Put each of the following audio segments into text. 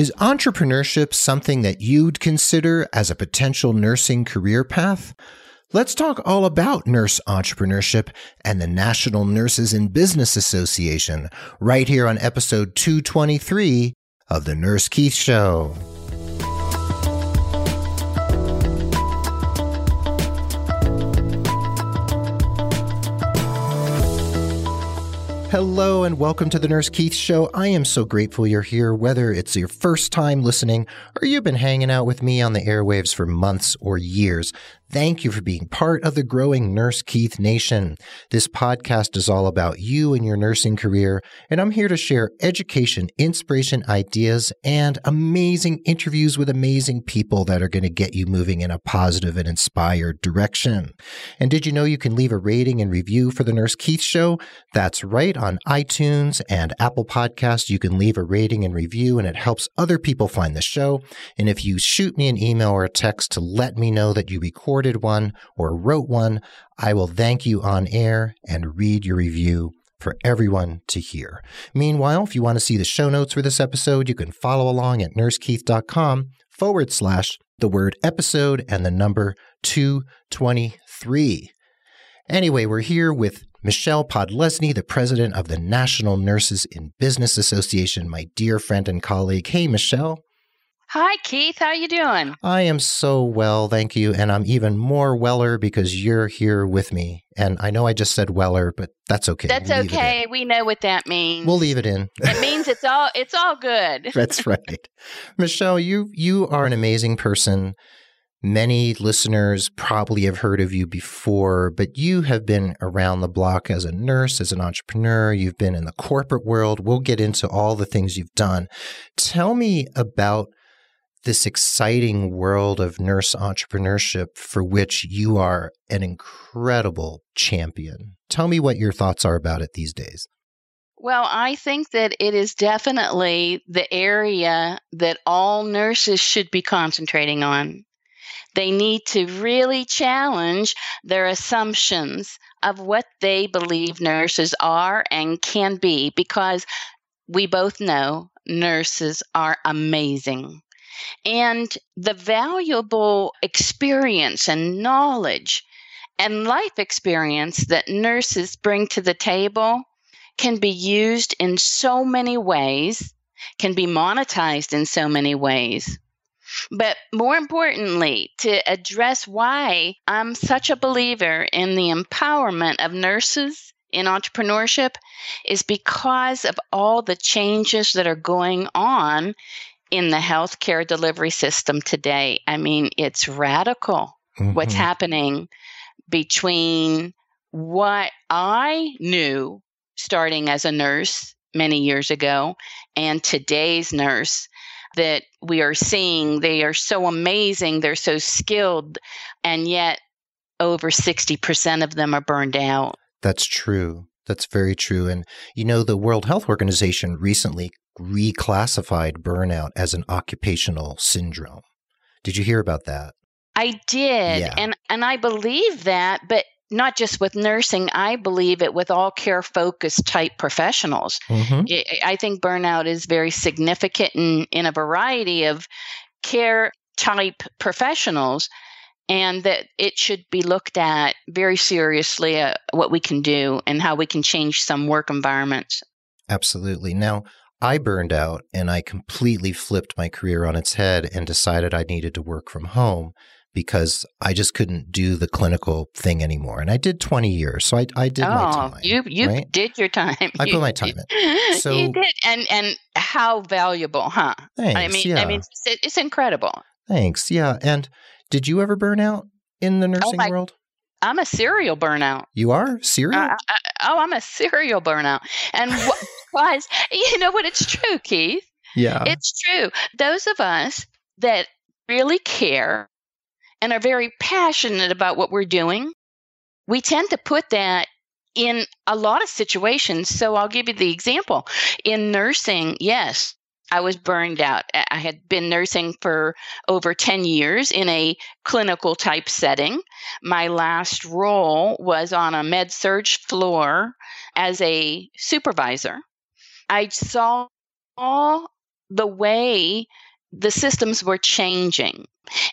Is entrepreneurship something that you'd consider as a potential nursing career path? Let's talk all about nurse entrepreneurship and the National Nurses in Business Association right here on episode 223 of The Nurse Keith Show. Hello and welcome to the Nurse Keith Show. I am so grateful you're here, whether it's your first time listening or you've been hanging out with me on the airwaves for months or years. Thank you for being part of the growing Nurse Keith Nation. This podcast is all about you and your nursing career, and I'm here to share education, inspiration, ideas, and amazing interviews with amazing people that are going to get you moving in a positive and inspired direction. And did you know you can leave a rating and review for the Nurse Keith Show? That's right on iTunes and Apple Podcasts. You can leave a rating and review, and it helps other people find the show. And if you shoot me an email or a text to let me know that you recorded recorded one or wrote one, I will thank you on air and read your review for everyone to hear. Meanwhile, if you want to see the show notes for this episode, you can follow along at nursekeith.com forward slash the word episode and the number 223. Anyway, we're here with Michelle Podlesni, the president of the National Nurses in Business Association, my dear friend and colleague. Hey, Michelle. Hi, Keith. How you doing? I am so well, thank you, and I'm even more weller because you're here with me. And I know I just said weller, but that's okay. That's we'll okay. We know what that means. We'll leave it in. it means it's all it's all good. that's right. Michelle, you you are an amazing person. Many listeners probably have heard of you before, but you have been around the block as a nurse, as an entrepreneur. You've been in the corporate world. We'll get into all the things you've done. Tell me about this exciting world of nurse entrepreneurship for which you are an incredible champion. Tell me what your thoughts are about it these days. Well, I think that it is definitely the area that all nurses should be concentrating on. They need to really challenge their assumptions of what they believe nurses are and can be because we both know nurses are amazing and the valuable experience and knowledge and life experience that nurses bring to the table can be used in so many ways, can be monetized in so many ways. But more importantly, to address why I'm such a believer in the empowerment of nurses in entrepreneurship is because of all the changes that are going on in the healthcare delivery system today. I mean, it's radical mm-hmm. what's happening between what I knew starting as a nurse many years ago and today's nurse that we are seeing. They are so amazing, they're so skilled, and yet over 60% of them are burned out. That's true. That's very true. And you know, the World Health Organization recently reclassified burnout as an occupational syndrome. Did you hear about that? I did. Yeah. And and I believe that, but not just with nursing, I believe it with all care focused type professionals. Mm-hmm. I think burnout is very significant in, in a variety of care type professionals and that it should be looked at very seriously at what we can do and how we can change some work environments. Absolutely. Now, I burned out and I completely flipped my career on its head and decided I needed to work from home because I just couldn't do the clinical thing anymore. And I did 20 years. So I, I did oh, my time. You, you right? did your time. I put my time in. So, you did. And, and how valuable, huh? Thanks, I mean, yeah. I mean, it's, it's, incredible. Thanks. Yeah. And did you ever burn out in the oh nursing oh my, world? I'm a serial burnout. You are serial? Uh, I, oh, I'm a serial burnout. And what was, you know what? It's true, Keith. Yeah. It's true. Those of us that really care and are very passionate about what we're doing, we tend to put that in a lot of situations. So I'll give you the example. In nursing, yes, I was burned out. I had been nursing for over 10 years in a clinical type setting. My last role was on a med surg floor as a supervisor. I saw all the way the systems were changing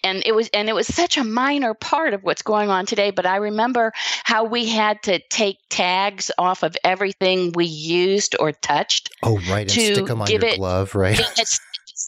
and it was and it was such a minor part of what's going on today but i remember how we had to take tags off of everything we used or touched oh right and to stick them on give your it- glove right?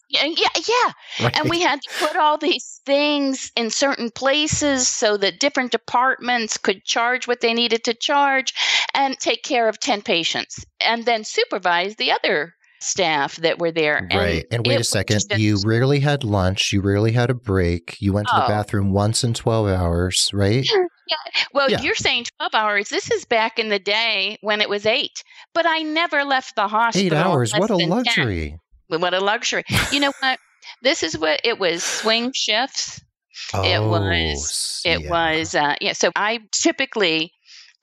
yeah yeah right. And we had to put all these things in certain places so that different departments could charge what they needed to charge and take care of 10 patients and then supervise the other staff that were there Right. And wait a second. just- You rarely had lunch. You rarely had a break. You went to the Oh. bathroom once in 12 hours, right? Yeah. Well, Yeah. you're saying 12 hours. This is back in the day when it was eight, but I never left the hospital. Eight hours. What a than 10. luxury. What a luxury. You know what? This is what it was swing shifts. It Oh, was- It yeah. was, uh, yeah. So I typically,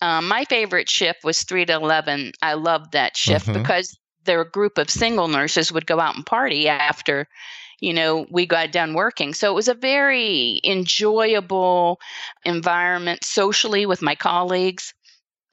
um, my favorite shift was 3 to 11. I loved that shift Mhm. because their group of single nurses would go out and party after. You know, we got done working. So it was a very enjoyable environment socially with my colleagues.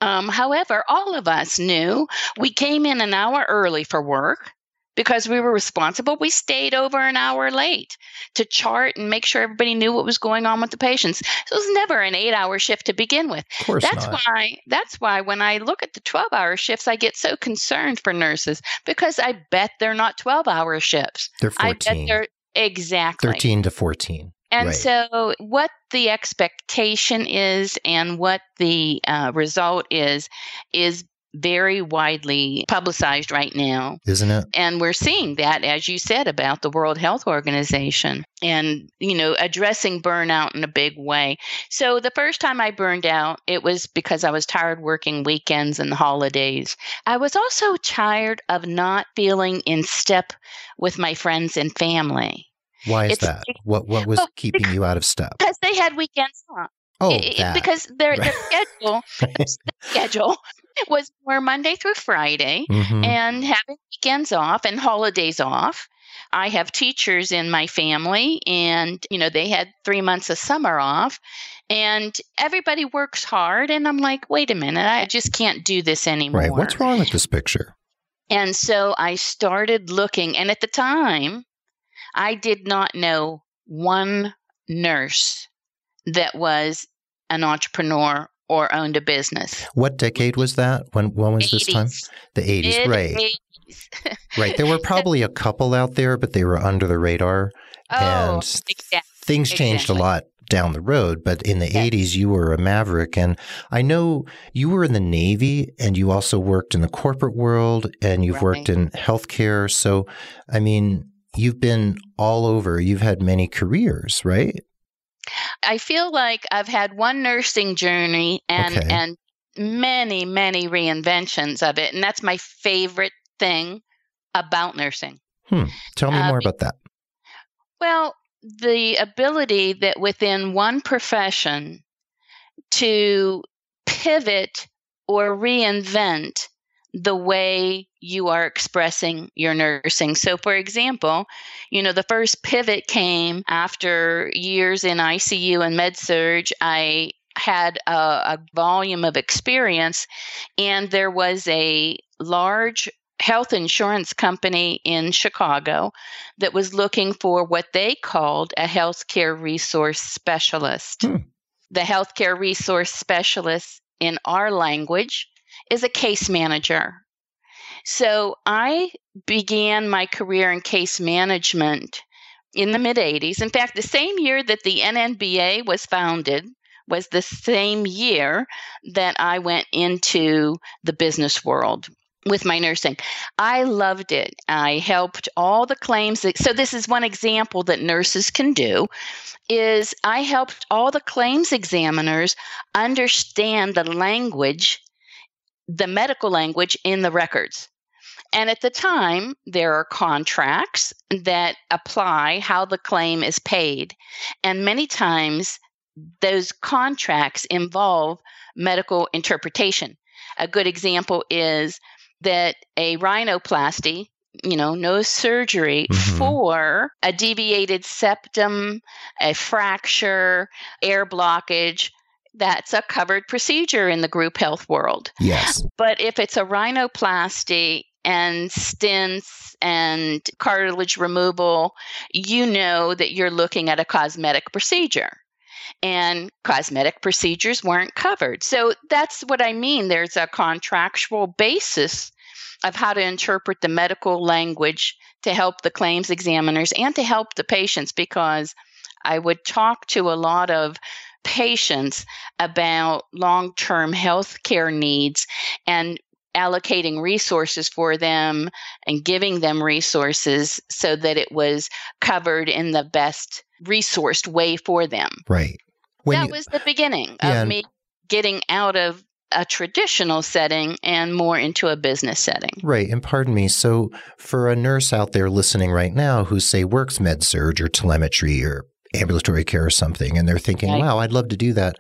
Um, however, all of us knew we came in an hour early for work because we were responsible. We stayed over an hour late to chart and make sure everybody knew what was going on with the patients. So it was never an eight hour shift to begin with. Of course That's not. why that's why when I look at the 12 hour shifts, I get so concerned for nurses because I bet they're not 12 hour shifts. They're I bet 14. they're exactly 13 to 14. and Right. so, what the expectation is and what the uh, result is, is very widely publicized right now. Isn't it? And we're seeing that, as you said, about the World Health Organization and, you know, addressing burnout in a big way. So, the first time I burned out, it was because I was tired working weekends and holidays. I was also tired of not feeling in step with my friends and family. Why is It's- that? What what was Well, keeping you out of step? because they had weekends off. Oh, I- I- because their, their schedule their schedule was more Monday through Friday Mhm. and having weekends off and holidays off. I have teachers in my family and you know they had 3 months of summer off and everybody works hard and I'm like wait a minute I just can't do this anymore. Right. What's wrong with this picture? And so I started looking, and at the time, I did not know one nurse that was an entrepreneur or owned a business. What decade was that? When when was this time? The 80s, right. Mid-80s. Right. There were probably a couple out there, but they were under the radar. Oh, and exactly. things changed a lot down the road, but in the Yes. 80s, you were a maverick. And I know you were in the Navy and you also worked in the corporate world and you've worked in healthcare. So, I mean, you've been all over. You've had many careers, right? I feel like I've had one nursing journey and Okay. and many many reinventions of it, and that's my favorite thing about nursing. Hmm. Tell me more um, about that. Well, the ability that within one profession to pivot or reinvent the way you are expressing your nursing. So, for example, you know, the first pivot came after years in ICU and med surg. I had a, a volume of experience, and there was a large health insurance company in Chicago that was looking for what they called a healthcare resource specialist. Hmm. The healthcare resource specialist in our language is a case manager. So I began my career in case management in the mid 80s. In fact, the same year that the NNBA was founded was the same year that I went into the business world with my nursing. I loved it. I helped all the claims that, so this is one example that nurses can do is I helped all the claims examiners understand the language, the medical language in the records. And at the time, there are contracts that apply how the claim is paid. And many times, those contracts involve medical interpretation. A good example is that a rhinoplasty, you know, no surgery Mhm. for a deviated septum, a fracture, air blockage, that's a covered procedure in the group health world. Yes. But if it's a rhinoplasty and stents and cartilage removal, you know that you're looking at a cosmetic procedure. And cosmetic procedures weren't covered. So that's what I mean. There's a contractual basis of how to interpret the medical language to help the claims examiners and to help the patients because I would talk to a lot of patients about long term health care needs and allocating resources for them and giving them resources so that it was covered in the best resourced way for them. Right. When that you, was the beginning yeah, of me getting out of a traditional setting and more into a business setting. Right. And pardon me. So, for a nurse out there listening right now who, say, works med surg or telemetry or ambulatory care or something and they're thinking, right. wow, I'd love to do that.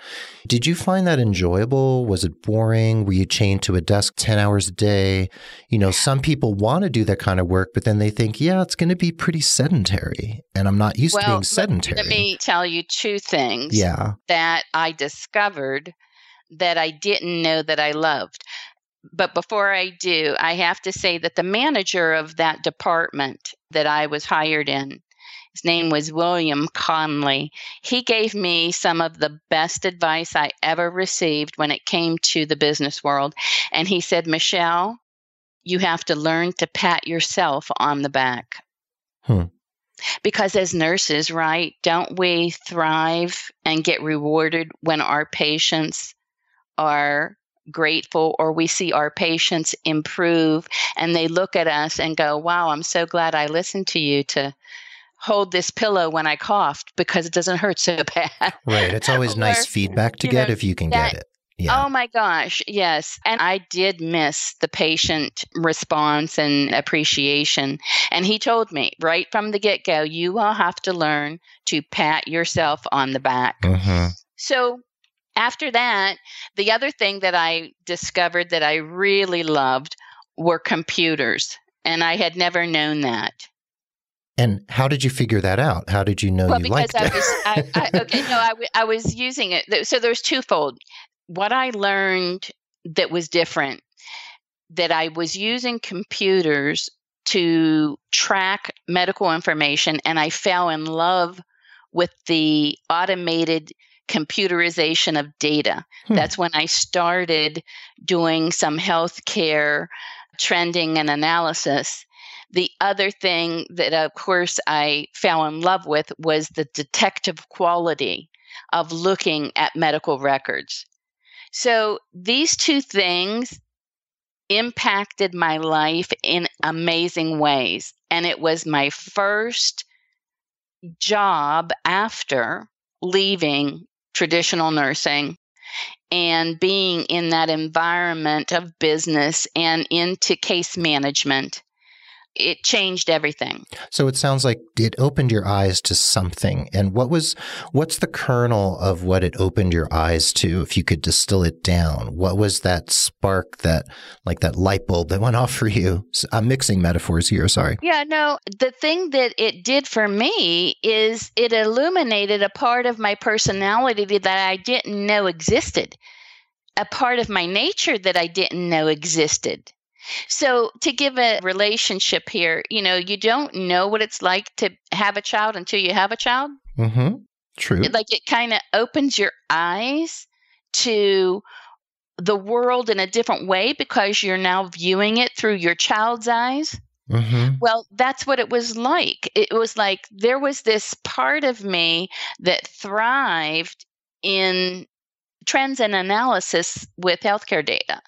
Did you find that enjoyable? Was it boring? Were you chained to a desk 10 hours a day? You know, some people want to do that kind of work, but then they think, yeah, it's going to be pretty sedentary. And I'm not used well, to being sedentary. Let me tell you two things yeah. that I discovered that I didn't know that I loved. But before I do, I have to say that the manager of that department that I was hired in his name was William Conley. He gave me some of the best advice I ever received when it came to the business world. And he said, Michelle, you have to learn to pat yourself on the back. Hmm. Because as nurses, right, don't we thrive and get rewarded when our patients are grateful or we see our patients improve and they look at us and go, Wow, I'm so glad I listened to you to hold this pillow when I coughed because it doesn't hurt so bad. Right. It's always or, nice feedback to get know, if you can that, get it. Yeah. Oh my gosh, yes. And I did miss the patient response and appreciation. And he told me right from the get go, you will have to learn to pat yourself on the back. Mm-hmm. So after that, the other thing that I discovered that I really loved were computers. And I had never known that. And how did you figure that out? How did you know well, you because liked I it? Was, I, I, okay, no, I, I was using it. So there's twofold. What I learned that was different, that I was using computers to track medical information, and I fell in love with the automated computerization of data. Hmm. That's when I started doing some healthcare trending and analysis. The other thing that, of course, I fell in love with was the detective quality of looking at medical records. So these two things impacted my life in amazing ways. And it was my first job after leaving traditional nursing and being in that environment of business and into case management it changed everything. So it sounds like it opened your eyes to something. And what was what's the kernel of what it opened your eyes to if you could distill it down? What was that spark that like that light bulb that went off for you? I'm mixing metaphors here, sorry. Yeah, no, the thing that it did for me is it illuminated a part of my personality that I didn't know existed. A part of my nature that I didn't know existed. So, to give a relationship here, you know, you don't know what it's like to have a child until you have a child. Mm-hmm. True. Like it kind of opens your eyes to the world in a different way because you're now viewing it through your child's eyes. Mm-hmm. Well, that's what it was like. It was like there was this part of me that thrived in trends and analysis with healthcare data.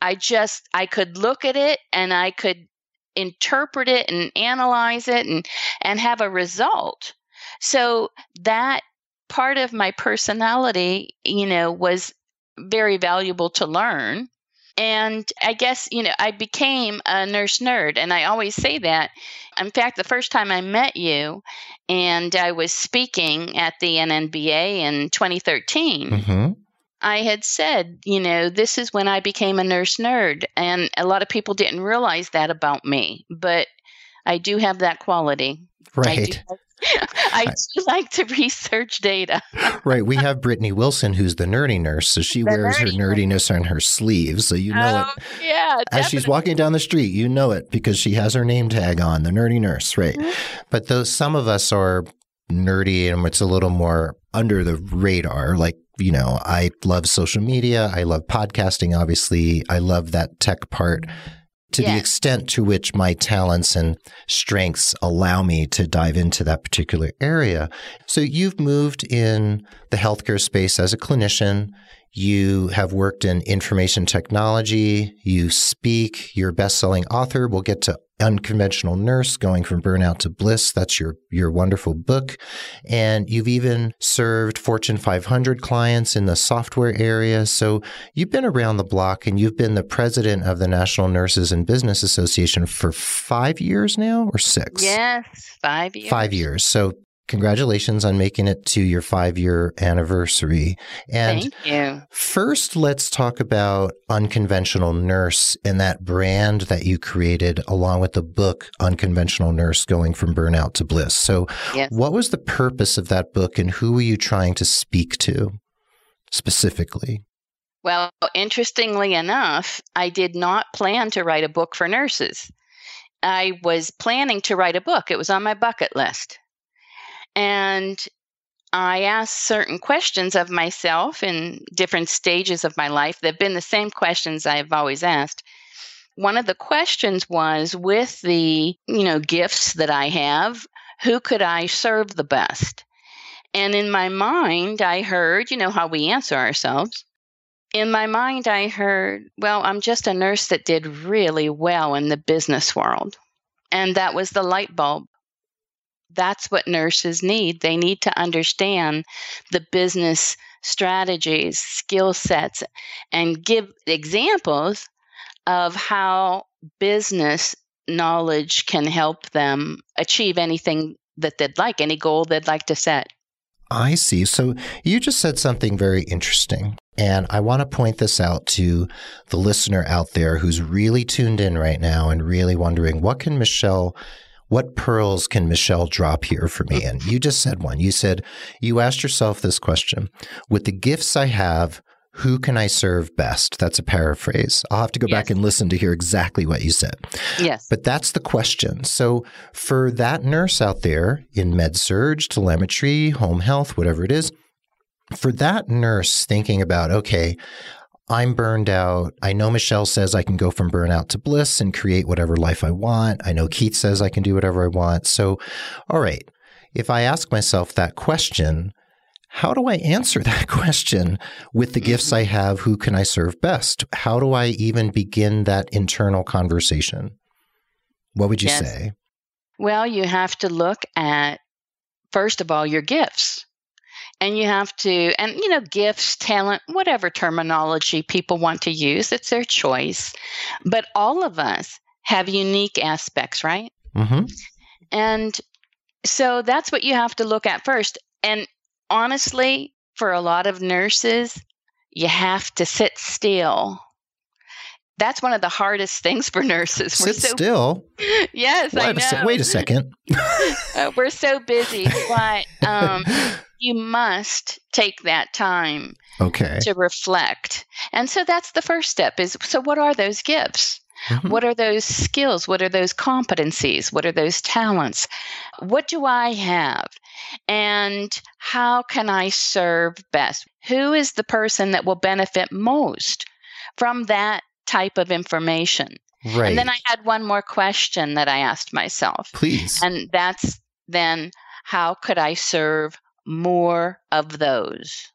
I just I could look at it and I could interpret it and analyze it and and have a result. So that part of my personality, you know, was very valuable to learn. And I guess, you know, I became a nurse nerd. And I always say that. In fact, the first time I met you and I was speaking at the NNBA in 2013, mm-hmm. I had said, you know, this is when I became a nurse nerd. And a lot of people didn't realize that about me, but I do have that quality. Right. I do like to research data. right. We have Brittney Wilson, who's the nerdy nurse, so she The wears her nerdy nerdiness on her sleeve, so you know oh, it. yeah. As she's walking down the street, you know it because she has her name tag on, the nerdy nurse, right? Mhm. But those some of us are nerdy and it's a little more under the radar. Like, you know, I love social media, I love podcasting, obviously. I love that tech part to the extent to which my talents and strengths allow me to dive into that particular area. So you've moved in the healthcare space as a clinician. You have worked in information technology. You speak. You're a best-selling author. We'll get to Unconventional Nurse, Going from Burnout to Bliss. That's your your wonderful book. And you've even served Fortune 500 clients in the software area. So you've been around the block and you've been the president of the National Nurses in Business Association for five years now or six? Yes, five years. Five years. So congratulations on making it to your five year anniversary. And Thank you. First, let's talk about Unconventional Nurse and that brand that you created along with the book Unconventional Nurse Going from Burnout to Bliss. So, Yes. what was the purpose of that book and who were you trying to speak to specifically? Well, interestingly enough, I did not plan to write a book for nurses. I was planning to write a book, it was on my bucket list. And I asked certain questions of myself in different stages of my life. They've been the same questions I've always asked. One of the questions was with the, you know, gifts that I have, who could I serve the best? And in my mind, I heard, you know, how we answer ourselves in my mind, I heard, well, I'm just a nurse that did really well in the business world. And that was the light bulb. That's what nurses need. They need to understand the business strategies, skill sets, and give examples of how business knowledge can help them achieve anything that they'd like, any goal they'd like to set. I see. So you just said something very interesting. And I want to point this out to the listener out there who's really tuned in right now and really wondering what can Michelle, what pearls can Michelle drop here for me? And you just said one. You said, you asked yourself this question with the gifts I have, who can I serve best? That's a paraphrase. I'll have to go back and listen to hear exactly what you said. Yes. But that's the question. So for that nurse out there in med surg, telemetry, home health, whatever it is, for that nurse thinking about, okay, I'm burned out. I know Michelle says I can go from burnout to bliss and create whatever life I want. I know Keith says I can do whatever I want. So, all right, if I ask myself that question, how do I answer that question with the gifts I have? Who can I serve best? How do I even begin that internal conversation? What would you Yes. say? Well, you have to look at, first of all, your gifts. And you have to, and you know, gifts, talent, whatever terminology people want to use, it's their choice. But all of us have unique aspects, right? hmm And so that's what you have to look at first. And honestly, for a lot of nurses, you have to sit still. That's one of the hardest things for nurses. We're Sit so still. yes, I Wait a, se- know. wait a second. Uh, we're so busy, but um, you must take that time okay. to reflect. And so that's the first step is so what are those gifts? Mhm. What are those skills? What are those competencies? What are those talents? What do I have? And how can I serve best? Who is the person that will benefit most from that type of information? Right. And then I had one more question that I asked myself. Please. And that's then how could I serve more of those?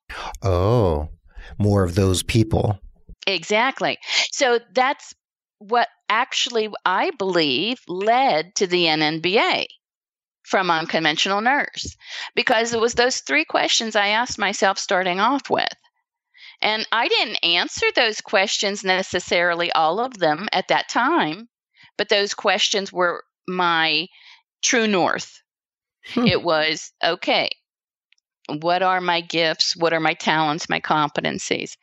oh, more of those people. Exactly. So that's what actually I believe led to the NNBA from unconventional nurse because it was those three questions I asked myself starting off with. And I didn't answer those questions necessarily, all of them at that time, but those questions were my true north. Hmm. It was okay, what are my gifts? What are my talents, my competencies?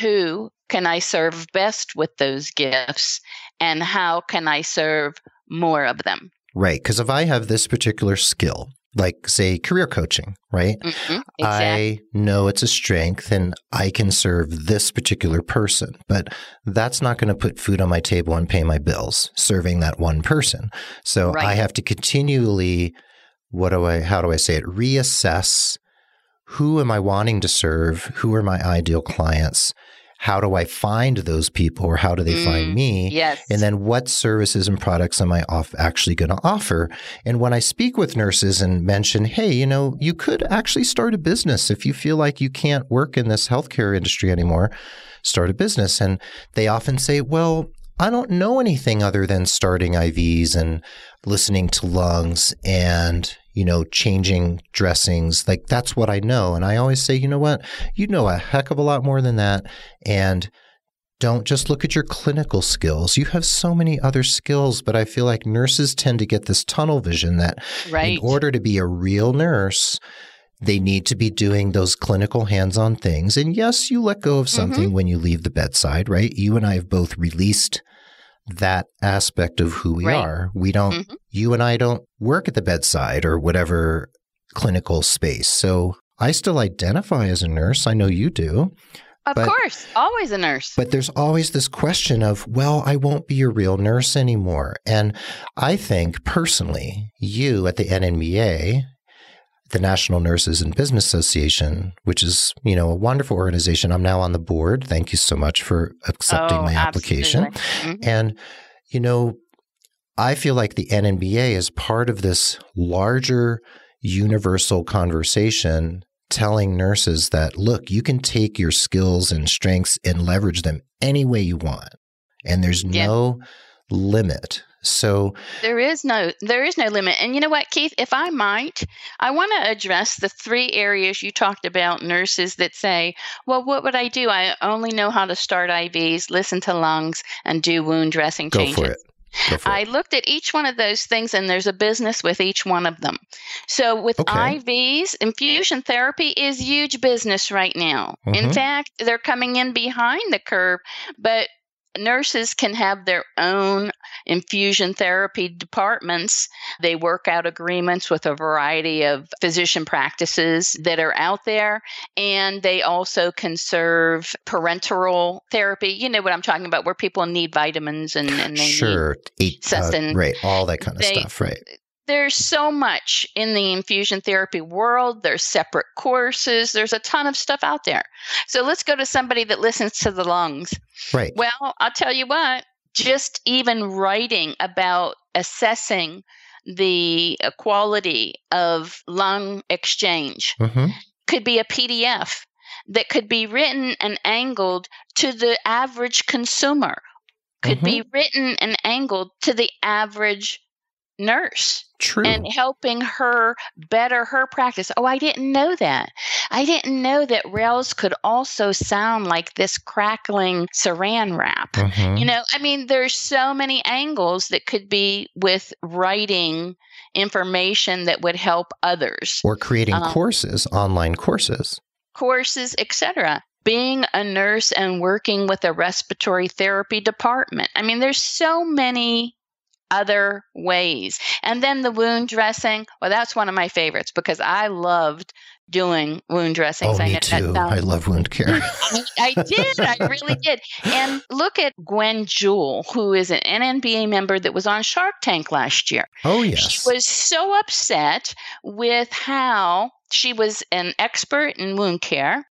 Who can I serve best with those gifts? And how can I serve more of them? Right. Because if I have this particular skill like say career coaching, right? Mhm, exactly. I know it's a strength and I can serve this particular person, but that's not going to put food on my table and pay my bills serving that one person. So Right. I have to continually what do I how do I say it reassess who am I wanting to serve? Who are my ideal clients? How do I find those people or how do they find Mm, me? yes. And then what services and products am I off actually going to offer? And when I speak with nurses and mention, hey, you know, you could actually start a business if you feel like you can't work in this healthcare industry anymore, start a business. And they often say, well, I don't know anything other than starting IVs and listening to lungs and, you know, changing dressings. Like that's what I know. And I always say, you know what? You know a heck of a lot more than that. And don't just look at your clinical skills. You have so many other skills, but I feel like nurses tend to get this tunnel vision that right. in order to be a real nurse, they need to be doing those clinical hands on things. And yes, you let go of something when you leave the bedside, right? You and I have both released that aspect of who we Right. are. We don't, Mhm. You and I don't work at the bedside or whatever clinical space. So I still identify as a nurse. I know you do. of but- course, always a nurse. But there's always this question of, well, I won't be a real nurse anymore. And I think personally, you at the NNBA, the National Nurses in Business Association, which is, you know, a wonderful organization. I'm now on the board. Thank you so much for accepting Oh, my application. Mhm. And, you know, I feel like the NNBA is part of this larger universal conversation telling nurses that, look, you can take your skills and strengths and leverage them any way you want. And there's Yeah. no limit. So, There is no there is no limit. And you know what, Keith, if I might, I want to address the three areas you talked about nurses that say, "Well, what would I do? I only know how to start IVs, listen to lungs, and do wound dressing go changes." for it. I looked at each one of those things, and there's a business with each one of them. So, with Okay. IVs, infusion therapy is huge business right now. In Mhm. fact, they're coming in behind the curve, but nurses can have their own infusion therapy departments. They work out agreements with a variety of physician practices that are out there, and they also can serve parenteral therapy. You know what I'm talking about, where people need vitamins and, and they need Sure. Eight, uh, right. All that kind of They- stuff. Right. There's so much in the infusion therapy world. There's separate courses. There's a ton of stuff out there. So let's go to somebody that listens to the lungs. Right. Well, I'll tell you what, just even writing about assessing the quality of lung exchange hmm could be a PDF that could be written and angled to the average consumer, could be written and angled to the average nurse True. and helping her better her practice. Oh, I didn't know that. I didn't know that rales could also sound like this crackling saran wrap. Mhm. You know, I mean, there's so many angles that could be with writing information that would help others, or creating um, courses, online courses. courses, etc. Being a nurse and working with a respiratory therapy department. I mean, there's so many other ways. And then the wound dressing, well, that's one of my favorites because I loved doing wound dressings. Oh, I me that too. I love wound care. I, I did. I really did. And look at Gwen Jewell, who is an NNBA member that was on Shark Tank last year. oh, yes. She was so upset with how she was an expert in wound care.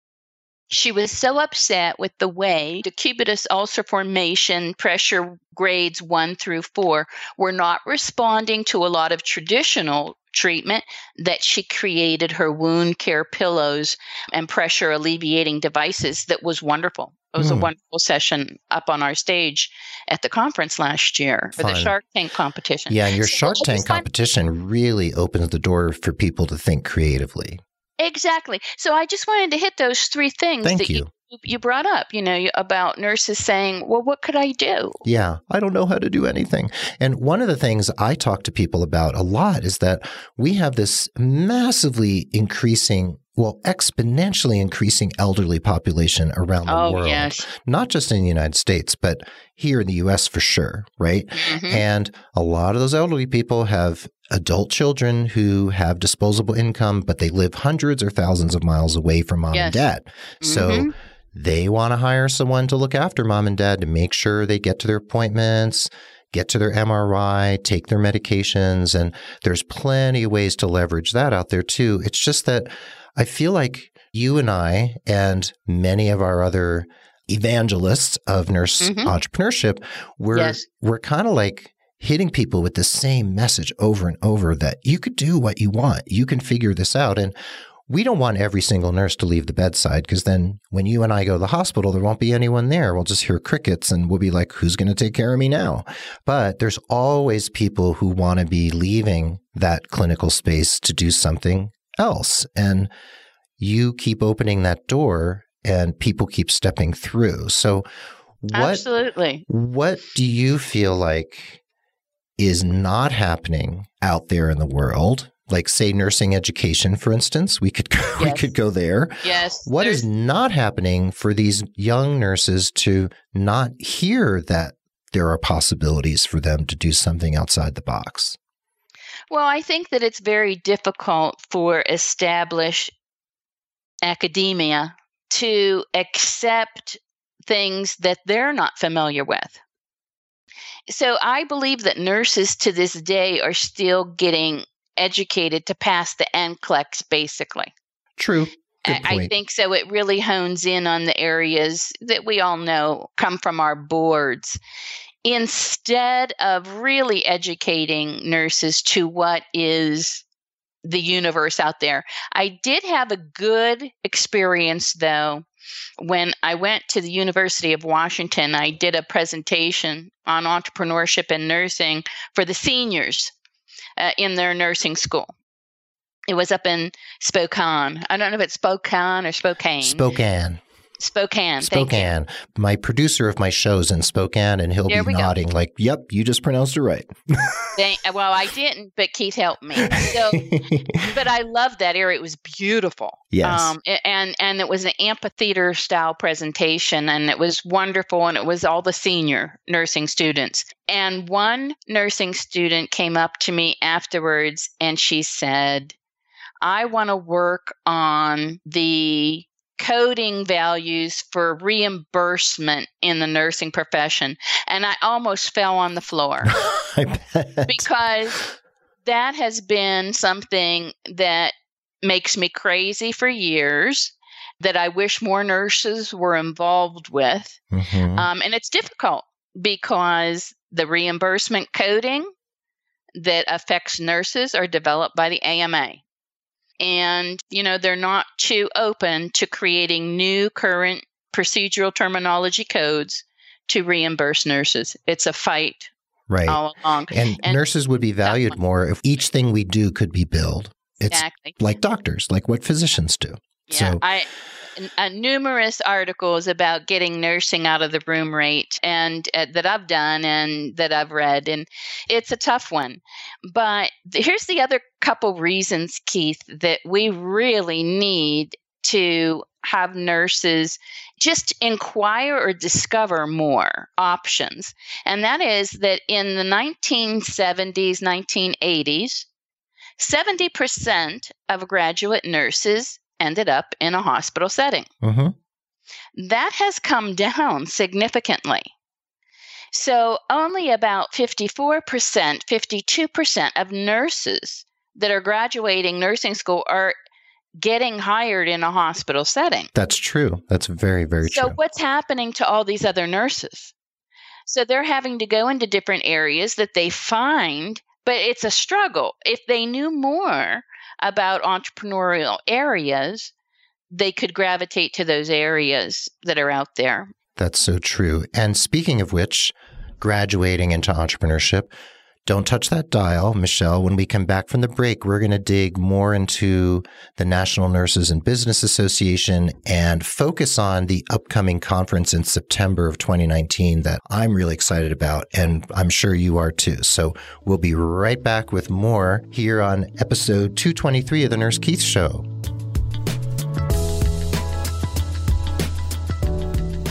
She was so upset with the way decubitus ulcer formation pressure grades one through four were not responding to a lot of traditional treatment that she created her wound care pillows and pressure alleviating devices that was wonderful. It was Hmm. a wonderful session up on our stage at the conference last year for the Shark Tank competition. Yeah, and your So Shark Tank competition really opens the door for people to think creatively. Exactly. So I just wanted to hit those three things Thank that you. you, you brought up, you know, about nurses saying, well, what could I do? Yeah, I don't know how to do anything. And one of the things I talk to people about a lot is that we have this massively increasing, well, exponentially increasing elderly population around the oh, world. yes. Not just in the United States, but here in the US for sure, right? Mhm. And a lot of those elderly people have adult children who have disposable income, but they live hundreds or thousands of miles away from mom Yes. and dad. So Mhm. they want to hire someone to look after mom and dad to make sure they get to their appointments, get to their MRI, take their medications. And there's plenty of ways to leverage that out there too. It's just that I feel like you and I and many of our other evangelists of nurse Mhm. entrepreneurship, we're, Yes. we're kind of like hitting people with the same message over and over that you could do what you want. You can figure this out. And we don't want every single nurse to leave the bedside because then when you and I go to the hospital, there won't be anyone there. We'll just hear crickets and we'll be like, who's going to take care of me now? But there's always people who want to be leaving that clinical space to do something else. And you keep opening that door and people keep stepping through. So what Absolutely. what do you feel like is not happening out there in the world? Like say nursing education for instance, we could go, we could go there. Yes. What is not happening for these young nurses to not hear that there are possibilities for them to do something outside the box? Well, I think that it's very difficult for established academia to accept things that they're not familiar with. So I believe that nurses to this day are still getting educated to pass the NCLEX basically. True. I, I think so. It really hones in on the areas that we all know come from our boards instead of really educating nurses to what is the universe out there. I did have a good experience though when I went to the University of Washington. I did a presentation on entrepreneurship and nursing for the seniors uh, in their nursing school. It was up in Spokane. I don't know if it's Spokane or Spokane. Spokane. Spokane. Spokane. My producer of my show's in Spokane and he'll There be we go. nodding like, "Yep, you just pronounced it right." Well, I didn't, but Keith helped me. So, but I loved that area. It was beautiful. yes. Um, and and it was an amphitheater style presentation, and it was wonderful. And it was all the senior nursing students. And one nursing student came up to me afterwards, and she said, "I want to work on the." Coding values for reimbursement in the nursing profession. And I almost fell on the floor because that has been something that makes me crazy for years that I wish more nurses were involved with. Mhm. Um, and it's difficult because the reimbursement coding that affects nurses are developed by the AMA. And, you know, they're not too open to creating new current procedural terminology codes to reimburse nurses. It's a fight right. all along. and, and- nurses would be valued more if each thing we do could be billed. It's Exactly. like doctors, like what physicians do. Yeah, So- I uh, numerous articles about getting nursing out of the room rate, and uh, that I've done and that I've read, and it's a tough one. But here's the other couple reasons, Keith, that we really need to have nurses just inquire or discover more options, and that is that in the 1970s, 1980s. 70% of graduate nurses ended up in a hospital setting. Mhm. That has come down significantly. So, only about 54%, 52% of nurses that are graduating nursing school are getting hired in a hospital setting. That's true. That's very, very So, true. So, what's happening to all these other nurses? So, they're having to go into different areas that they find, but it's a struggle. If they knew more about entrepreneurial areas, they could gravitate to those areas that are out there. That's so true. And speaking of which, graduating into entrepreneurship, don't touch that dial, Michelle. When we come back from the break, we're going to dig more into the National Nurses in Business Association and focus on the upcoming conference in September of 2019 that I'm really excited about. And I'm sure you are too. So we'll be right back with more here on episode 223 of the Nurse Keith Show.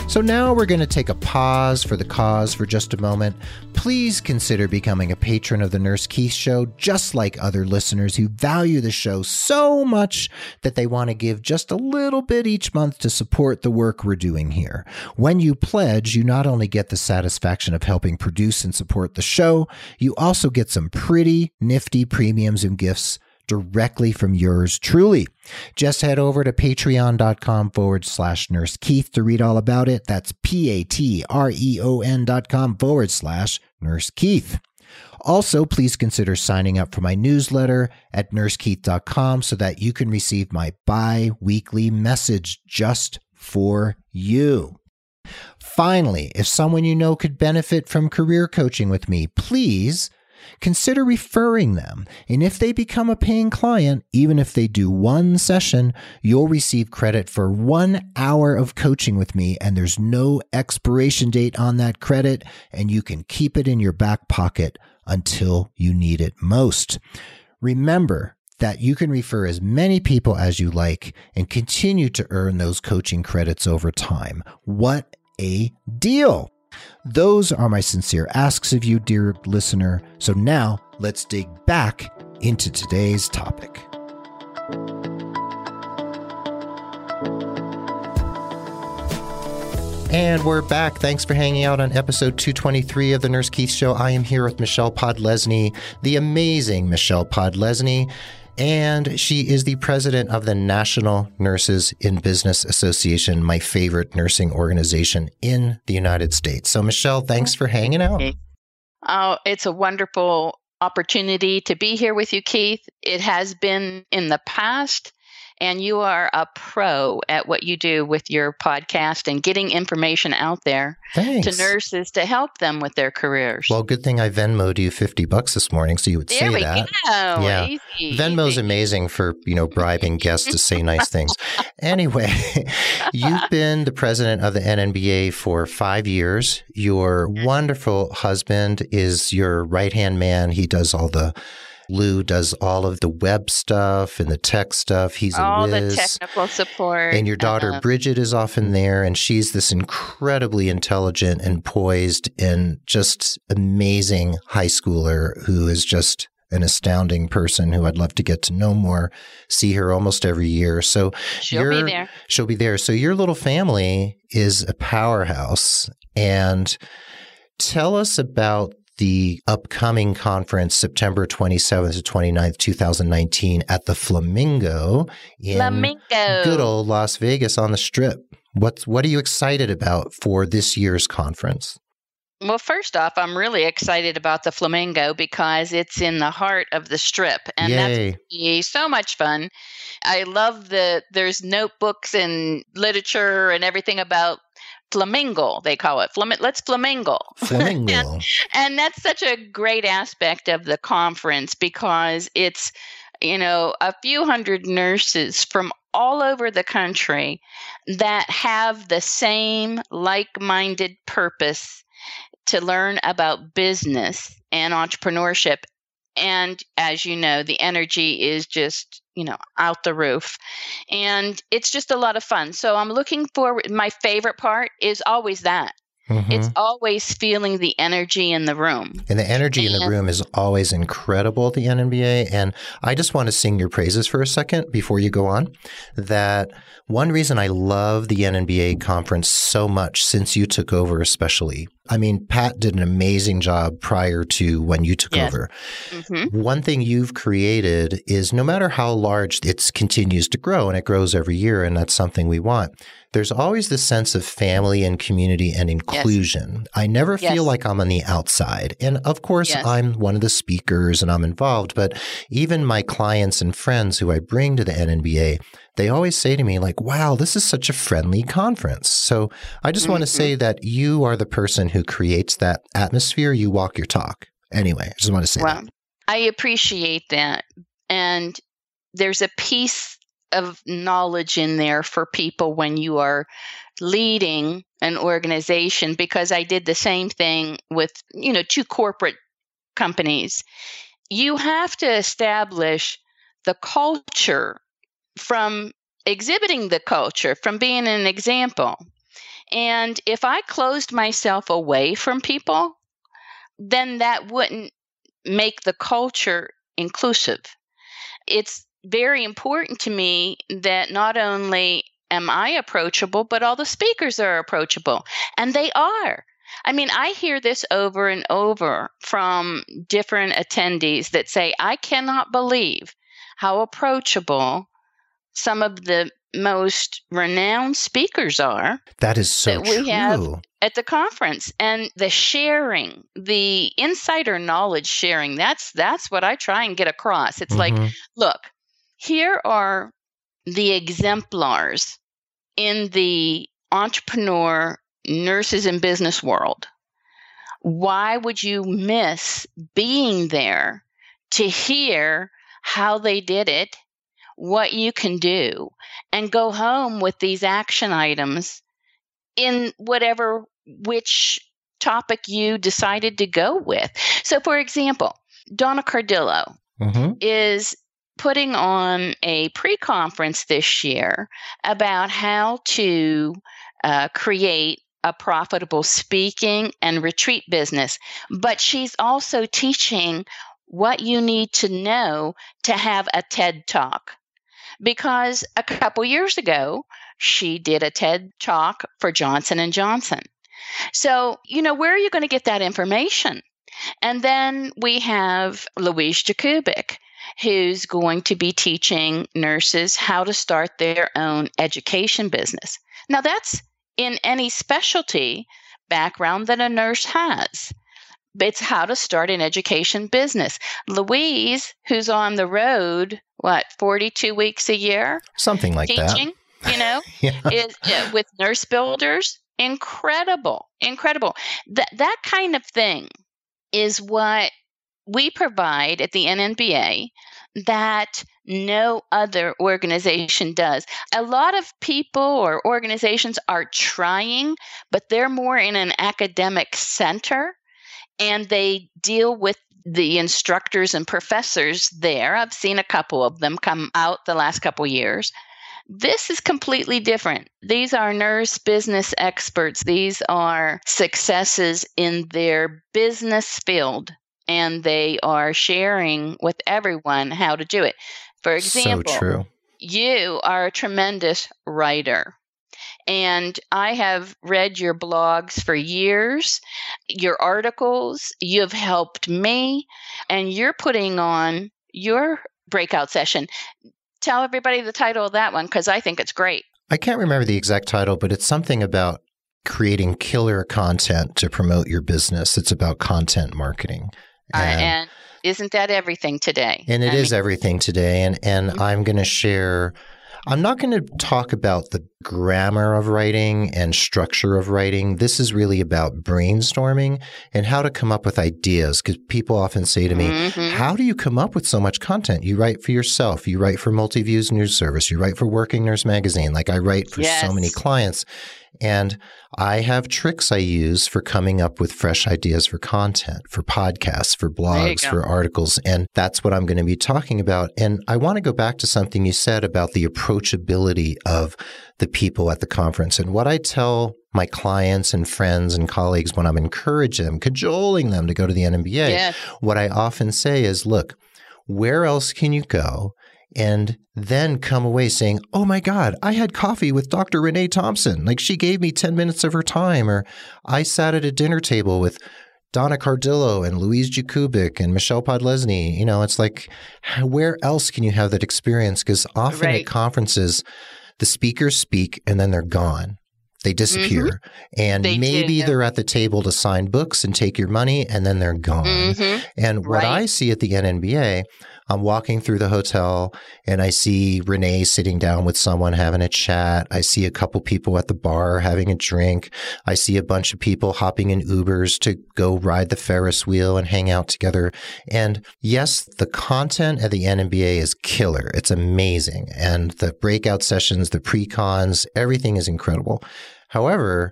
So now we're going to take a pause for the cause for just a moment. Please consider becoming a patron of the Nurse Keith Show, just like other listeners who value the show so much that they want to give just a little bit each month to support the work we're doing here. When you pledge, you not only get the satisfaction of helping produce and support the show, you also get some pretty nifty premiums and gifts directly from yours truly. Just head over to patreon.com forward slash nurse Keith to read all about it. That's P A T R E O N dot com forward slash nurse Keith. Also, please consider signing up for my newsletter at nursekeith.com so that you can receive my bi weekly message just for you. Finally, if someone you know could benefit from career coaching with me, please consider referring them. And if they become a paying client, even if they do one session, you'll receive credit for one hour of coaching with me. And there's no expiration date on that credit, and you can keep it in your back pocket until you need it most. Remember, that you can refer as many people as you like and continue to earn those coaching credits over time. What a deal! Those are my sincere asks of you, dear listener. So now let's dig back into today's topic. And we're back. Thanks for hanging out on episode 223 of the Nurse Keith Show. I am here with Michelle Podlesni, the amazing Michelle Podlesni and she is the president of the National Nurses in Business Association, my favorite nursing organization in the United States. So, Michelle, thanks for hanging out. Oh, it's a wonderful opportunity to be here with you, Keith. It has been in the past and you are a pro at what you do with your podcast and getting information out there Thanks. to nurses to help them with their careers. Well, good thing I Venmoed you 50 bucks this morning so you would there say we that. Go. Yeah. Easy, Venmo's amazing for, you know, bribing guests to say nice things. Anyway, you've been the president of the NNBA for five years. Your Mm-hmm. wonderful husband is your right hand man. He does all the Lou does all of the web stuff and the tech stuff. He's a all the technical support. And your daughter uh, Bridget is often there, and she's this incredibly intelligent and poised and just amazing high schooler who is just an astounding person who I'd love to get to know more. See her almost every year. So she'll be there. she'll be there. So your little family is a powerhouse. And tell us about the upcoming conference, September 27th to 29th, 2019, at the Flamingo in Flamingo. good old Las Vegas on the Strip. What's what are you excited about for this year's conference? Well, first off, I'm really excited about the Flamingo because it's in the heart of the strip, and that's Yay! be so much fun. I love the there's notebooks and literature and everything about flamingo. They call it Flam- Let's flamingo. Flamingo. and that's such a great aspect of the conference because it's you know a few hundred nurses from all over the country that have the same like-minded purpose to learn about business and entrepreneurship and as you know the energy is just you know out the roof and it's just a lot of fun so i'm looking forward my favorite part is always that Mhm. it's always feeling the energy in the room. And the energy in the room is always incredible at the NNBA. And I just want to sing your praises for a second before you go on. That one reason I love the NNBA conference so much since you took over, especially. I mean, Pat did an amazing job prior to when you took Yes. over. hmm One thing you've created is no matter how large it continues to grow, and it grows every year, and that's something we want. There's always this sense of family and community and inclusion. I never feel like I'm on the outside. And of course, Yes. I'm one of the speakers and I'm involved, but even my clients and friends who I bring to the NNBA, they always say to me, like, wow, this is such a friendly conference. So I just want to mm-hmm. say that you are the person who creates that atmosphere. You walk your talk. Anyway, I just want to say Well, that. I appreciate that. And there's a piece of knowledge in there for people when you are leading an organization because I did the same thing with, you know, two corporate companies. You have to establish the culture from exhibiting the culture, from being an example. And if I closed myself away from people, then that wouldn't make the culture inclusive. It's very important to me that not only am I approachable, but all the speakers are approachable. And they are. I mean, I hear this over and over from different attendees that say, I cannot believe how approachable some of the most renowned speakers are. That is so that we true. have at the conference and the sharing, the insider knowledge sharing. That's that's what I try and get across. It's mm-hmm. like, look, here are the exemplars in the entrepreneur nurses and business world. Why would you miss being there to hear how they did it, what you can do, and go home with these action items in whatever which topic you decided to go with? So, for example, Donna Cardillo mm-hmm. is putting on a pre conference this year about how to uh, create a profitable speaking and retreat business. But she's also teaching what you need to know to have a TED Talk. Because a couple years ago, she did a TED Talk for Johnson and Johnson. So, you know, where are you going to get that information? And then we have Louise Jakubik, who's going to be teaching nurses how to start their own education business. Now, that's in any specialty background that a nurse has. It's how to start an education business. Louise, who's on the road, what, 42 weeks a year? Something like that. teaching, that. You know, yeah. is, uh, with nurse builders. Incredible. Incredible. That, that kind of thing is what we provide at the NNBA that no other organization does. A lot of people or organizations are trying, but they're more in an academic center and they deal with the instructors and professors there. I've seen a couple of them come out the last couple years. This is completely different. These are nurse business experts. These are successes in their business field and they are sharing with everyone how to do it. For example, so true. you are a tremendous writer. And I have read your blogs for years, your articles, you've helped me, and you're putting on your breakout session. Tell everybody the title of that one because I think it's great. I can't remember the exact title, but it's something about creating killer content to promote your business. It's about content marketing. And, uh, and isn't that everything today? And it I is mean, everything today. And and mm-hmm. I'm going to share. I'm not going to talk about the grammar of writing and structure of writing. This is really about brainstorming and how to come up with ideas. Because people often say to me, mm-hmm. How do you come up with so much content? You write for yourself, you write for Multiviews News Service, you write for Working Nurse Magazine. Like I write for yes. so many clients. And I have tricks I use for coming up with fresh ideas for content, for podcasts, for blogs, for articles. And that's what I'm going to be talking about. And I want to go back to something you said about the approachability of the people at the conference. And what I tell my clients and friends and colleagues when I'm encouraging them, cajoling them to go to the yeah. what I often say is, look, where else can you go and then come away saying, Oh my God, I had coffee with Dr. Renee Thompson. Like she gave me 10 minutes of her time. Or I sat at a dinner table with Donna Cardillo and Louise Jakubik and Michelle Podlesni. You know, it's like, where else can you have that experience? Because often right. at conferences, the speakers speak and then they're gone. They disappear. Mm-hmm. And they maybe do. they're at the table to sign books and take your money and then they're gone. Mm-hmm. And what right. I see at the NNBA, I'm walking through the hotel and I see Renee sitting down with someone having a chat. I see a couple people at the bar having a drink. I see a bunch of people hopping in Ubers to go ride the Ferris wheel and hang out together. And yes, the content at the NNBA is killer. It's amazing. And the breakout sessions, the pre-cons, everything is incredible. However,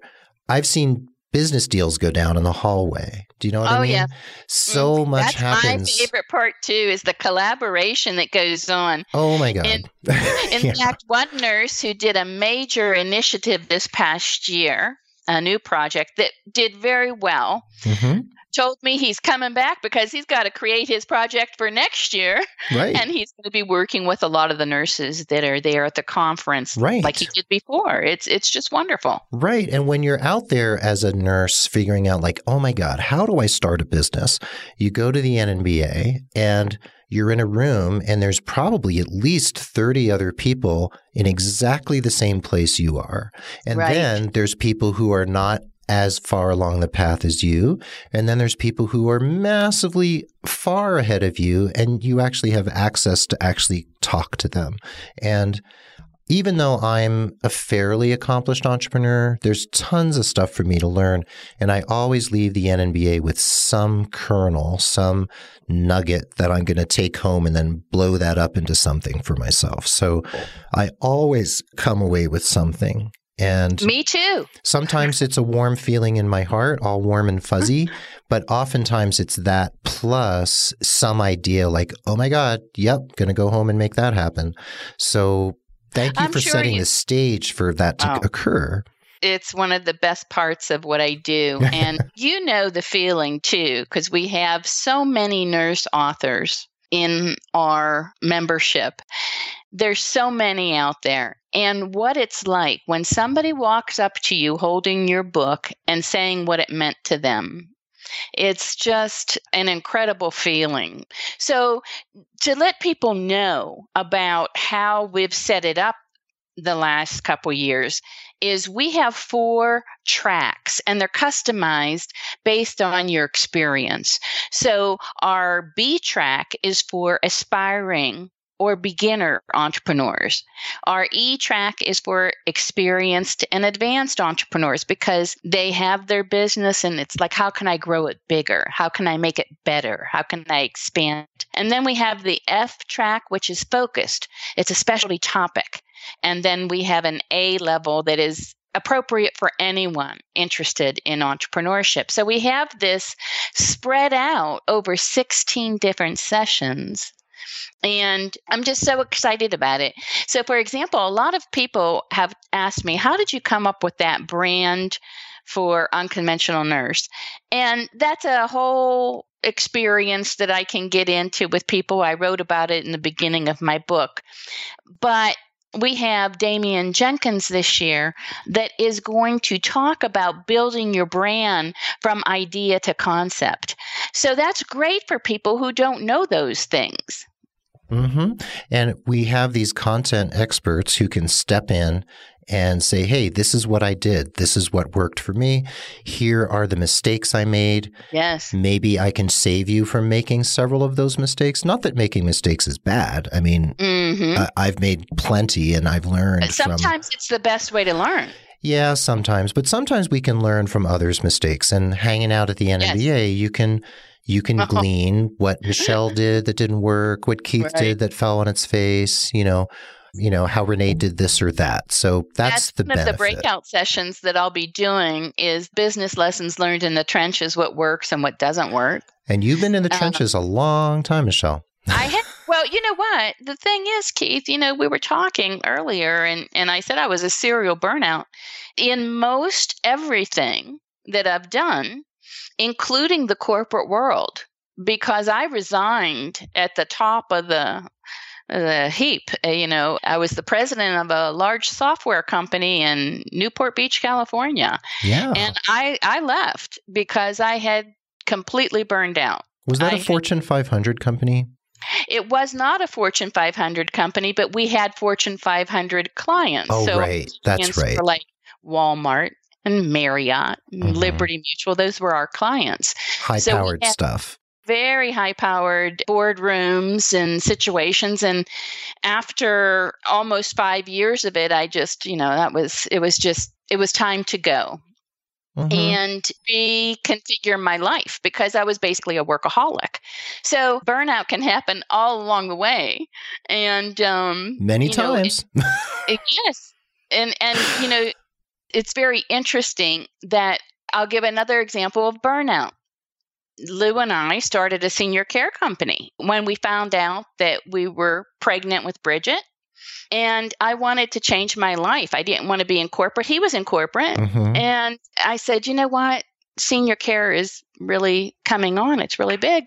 I've seen business deals go down in the hallway. Do you know what oh, I mean? Yeah. So mm, much That's happens. My favorite part too is the collaboration that goes on. Oh my god! In, in yeah. fact, one nurse who did a major initiative this past year a new project that did very well. Mm-hmm told me he's coming back because he's got to create his project for next year. Right. And he's going to be working with a lot of the nurses that are there at the conference right. like he did before. It's it's just wonderful. Right. And when you're out there as a nurse figuring out like, "Oh my god, how do I start a business?" You go to the NNBA and you're in a room and there's probably at least 30 other people in exactly the same place you are. And right. then there's people who are not as far along the path as you. And then there's people who are massively far ahead of you, and you actually have access to actually talk to them. And even though I'm a fairly accomplished entrepreneur, there's tons of stuff for me to learn. And I always leave the NNBA with some kernel, some nugget that I'm going to take home and then blow that up into something for myself. So I always come away with something. And me too. sometimes it's a warm feeling in my heart, all warm and fuzzy, mm-hmm. but oftentimes it's that plus some idea like, oh my God, yep, going to go home and make that happen. So thank you I'm for sure setting you... the stage for that to oh. occur. It's one of the best parts of what I do. And you know the feeling too, because we have so many nurse authors in our membership. There's so many out there. And what it's like when somebody walks up to you holding your book and saying what it meant to them. It's just an incredible feeling. So, to let people know about how we've set it up the last couple years is we have four tracks and they're customized based on your experience. So our B track is for aspiring or beginner entrepreneurs. Our E track is for experienced and advanced entrepreneurs because they have their business and it's like, how can I grow it bigger? How can I make it better? How can I expand? And then we have the F track, which is focused, it's a specialty topic. And then we have an A level that is appropriate for anyone interested in entrepreneurship. So we have this spread out over 16 different sessions and I'm just so excited about it. So, for example, a lot of people have asked me, How did you come up with that brand for Unconventional Nurse? And that's a whole experience that I can get into with people. I wrote about it in the beginning of my book. But we have Damion Jenkins this year that is going to talk about building your brand from idea to concept. So that's great for people who don't know those things. Mm-hmm. And we have these content experts who can step in and say, hey, this is what I did. This is what worked for me. Here are the mistakes I made. Yes. Maybe I can save you from making several of those mistakes. Not that making mistakes is bad. I mean, mm-hmm. I- have made plenty and I've learned. Sometimes from- it's the best way to learn. Yeah, sometimes, but sometimes we can learn from others' mistakes. And hanging out at the NNBA, yes. you can you can glean what Michelle did that didn't work, what Keith right. did that fell on its face, you know, you know, how Renee did this or that. So that's, that's the one benefit. of the breakout sessions that I'll be doing is business lessons learned in the trenches, what works and what doesn't work. And you've been in the um, trenches um, a long time, Michelle. I had well, you know what? The thing is, Keith, you know, we were talking earlier and, and I said I was a serial burnout. In most everything that I've done, including the corporate world, because I resigned at the top of the the heap. Uh, you know, I was the president of a large software company in Newport Beach, California. Yeah. And I I left because I had completely burned out. Was that a Fortune 500 company? It was not a Fortune 500 company, but we had Fortune 500 clients. Oh, so right. That's right. like Walmart and Marriott, mm-hmm. Liberty Mutual. Those were our clients. High powered stuff. Very high powered boardrooms and situations. And after almost five years of it, I just, you know, that was, it was just, it was time to go. Mm-hmm. and reconfigure my life because I was basically a workaholic. So burnout can happen all along the way, and um, many times. Know, it, it, yes, and and you know it's very interesting that I'll give another example of burnout. Lou and I started a senior care company when we found out that we were pregnant with Bridget And I wanted to change my life. I didn't want to be in corporate. He was in corporate. Mhm. And I said, you know what? Senior care is really coming on. It's really big.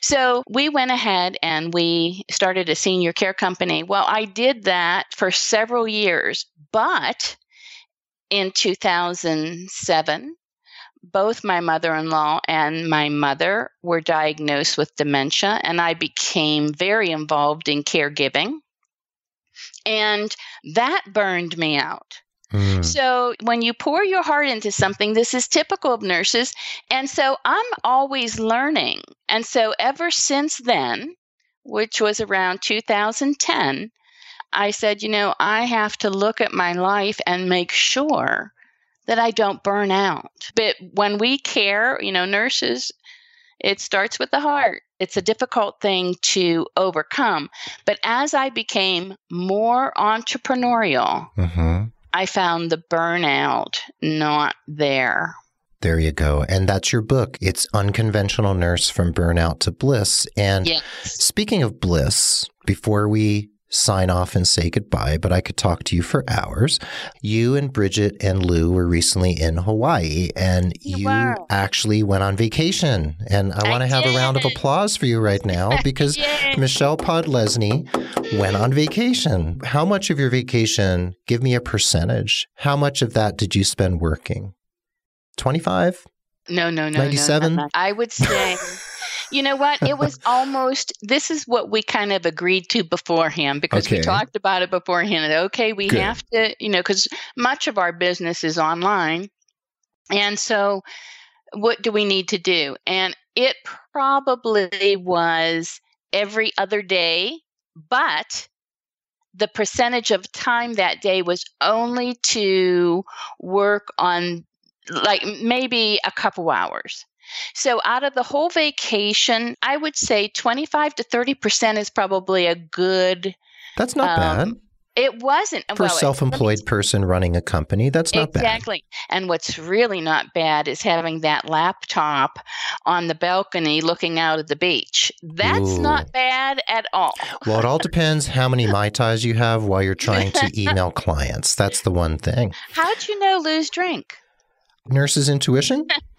So we went ahead and we started a senior care company. Well, I did that for several years, but in 2007, both my mother in law and my mother were diagnosed with dementia, and I became very involved in caregiving. And that burned me out. Mm. So, when you pour your heart into something, this is typical of nurses. And so, I'm always learning. And so, ever since then, which was around 2010, I said, you know, I have to look at my life and make sure that I don't burn out. But when we care, you know, nurses, it starts with the heart. It's a difficult thing to overcome. But as I became more entrepreneurial, Mhm. I found the burnout not there. There you go. And that's your book. It's Unconventional Nurse from Burnout to Bliss. And Yes. speaking of bliss, before we sign off and say goodbye, but I could talk to you for hours. You and Bridget and Lou were recently in Hawaii and We you actually went on vacation. And I I want to have a round of applause for you right now because Michelle Podlesni went on vacation. How much of your vacation, give me a percentage, how much of that did you spend working? 25? No, no, no, no, 97? no. no. I would say, you know what? It was almost. This is what we kind of agreed to beforehand because Okay. we talked about it beforehand. Okay, we Good. have to, you know, because much of our business is online, and so what do we need to do? And it probably was every other day, but the percentage of time that day was only to work on like maybe a couple hours. So out of the whole vacation, I would say 25 to 30% is probably a good That's not Um, bad. it wasn't For well, a self employed person running a company, that's not bad. Exactly. And what's really not bad is having that laptop on the balcony looking out at the beach. That's Ooh. not bad at all. Well, it all depends how many Mai Tais you have while you're trying to email clients. That's the one thing. How'd you know Lou's drink? Nurse's intuition?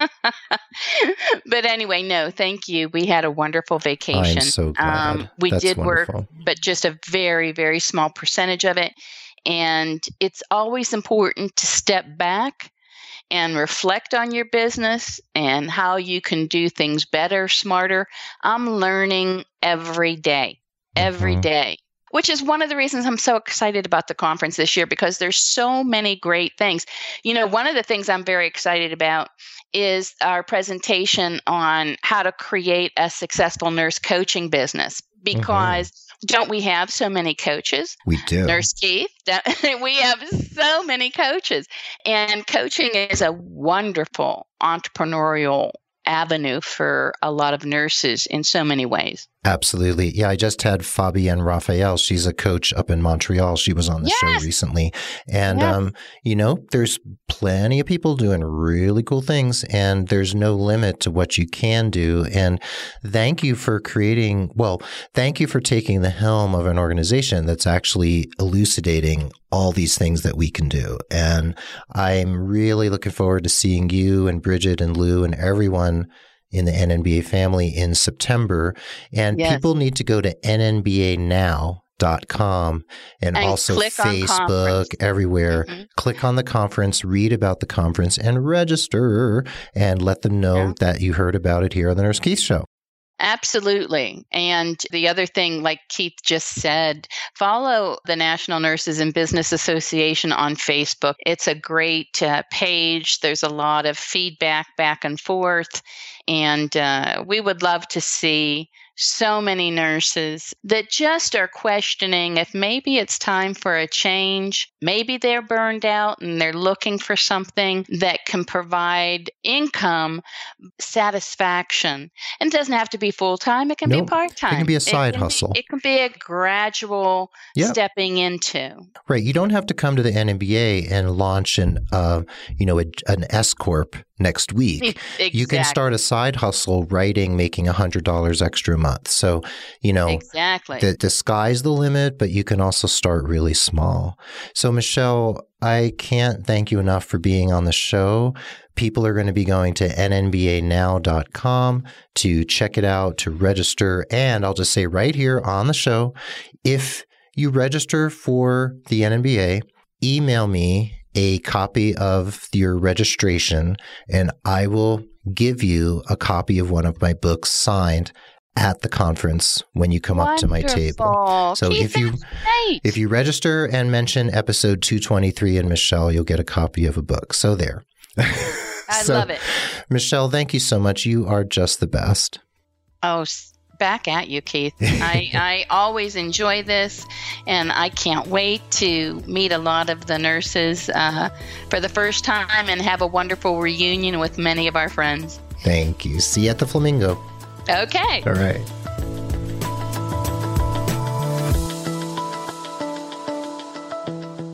but anyway, no, thank you. We had a wonderful vacation. I'm so glad. Um, we That's did work, but just a very, very small percentage of it. And it's always important to step back and reflect on your business and how you can do things better, smarter. I'm learning every day, every Mhm. day, Which is one of the reasons I'm so excited about the conference this year because there's so many great things. You know, one of the things I'm very excited about is our presentation on how to create a successful nurse coaching business mm-hmm. because don't we have so many coaches? We do. Nurse Keith, we have so many coaches. And coaching is a wonderful entrepreneurial avenue for a lot of nurses in so many ways. Absolutely. Yeah, I just had Fabienne Raphael. She's a coach up in Montreal. She was on the Yes. show recently. And, Yes. um, you know, there's plenty of people doing really cool things, and there's no limit to what you can do. And thank you for creating, well, thank you for taking the helm of an organization that's actually elucidating all these things that we can do. And I'm really looking forward to seeing you and Bridget and Lou and everyone in the NNBA family in September. And Yes. people need to go to nnbanow.com and, And also Facebook, everywhere. Mhm. Click on the conference, read about the conference, and register and let them know Yeah. that you heard about it here on the Nurse Keith Show. Absolutely. And the other thing, like Keith just said, follow the National Nurses in Business Association on Facebook. It's a great uh, page. There's a lot of feedback back and forth. And uh, we would love to see so many nurses that just are questioning if maybe it's time for a change. Maybe they're burned out and they're looking for something that can provide income, satisfaction. And it doesn't have to be full time, it can Nope. be part time. It can be a side hustle. it can be a gradual Yep. stepping into. Right. You don't have to come to the NNBA and launch an, uh, you know, a, an S corp next week. Exactly. You can start a side hustle writing, making $100 extra a month. Month. So, you know, exactly. The, the sky's the limit, but you can also start really small. So, Michelle, I can't thank you enough for being on the show. People are going to be going to nnbanow.com to check it out, to register. And I'll just say right here on the show, if you register for the NNBA, email me a copy of your registration and I will give you a copy of one of my books signed at the conference when you come Wonderful. up to my table. So if you if you register and mention episode 223 and Michelle, you'll get a copy of a book. So there. I so, love it. Michelle, thank you so much. You are just the best. Oh, back at you, Keith. I, I always enjoy this, and I can't wait to meet a lot of the nurses uh, for the first time and have a wonderful reunion with many of our friends. Thank you. See you at the Flamingo. Okay. All right.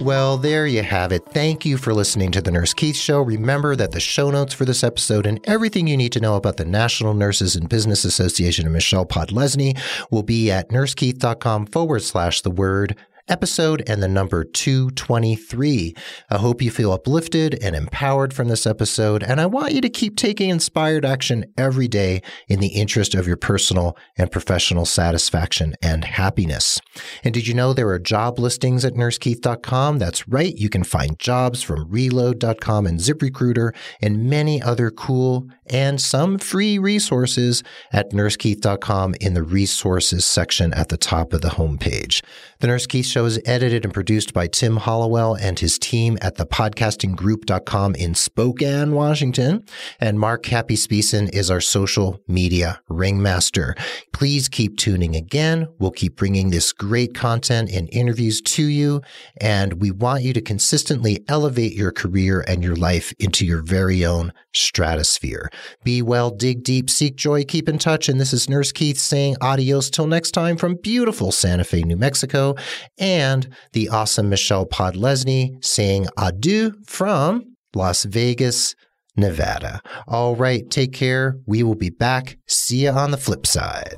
Well, there you have it. Thank you for listening to the Nurse Keith Show. Remember that the show notes for this episode and everything you need to know about the National Nurses in Business Association of Michelle Podlesni will be at nursekeith.com forward slash the word episode and the number 223. I hope you feel uplifted and empowered from this episode, and I want you to keep taking inspired action every day in the interest of your personal and professional satisfaction and happiness. And did you know there are job listings at nursekeith.com? That's right, you can find jobs from reload.com and ZipRecruiter and many other cool and some free resources at nursekeith.com in the resources section at the top of the homepage. The Nurse Keith Show is edited and produced by Tim Hollowell and his team at thepodcastinggroup.com in Spokane, Washington. And Mark Happy Speeson is our social media ringmaster. Please keep tuning again. We'll keep bringing this great content and interviews to you. And we want you to consistently elevate your career and your life into your very own stratosphere. Be well, dig deep, seek joy, keep in touch. And this is Nurse Keith saying adios till next time from beautiful Santa Fe, New Mexico, and the awesome Michelle Podlesni saying adieu from Las Vegas, Nevada. All right, take care. We will be back. See you on the flip side.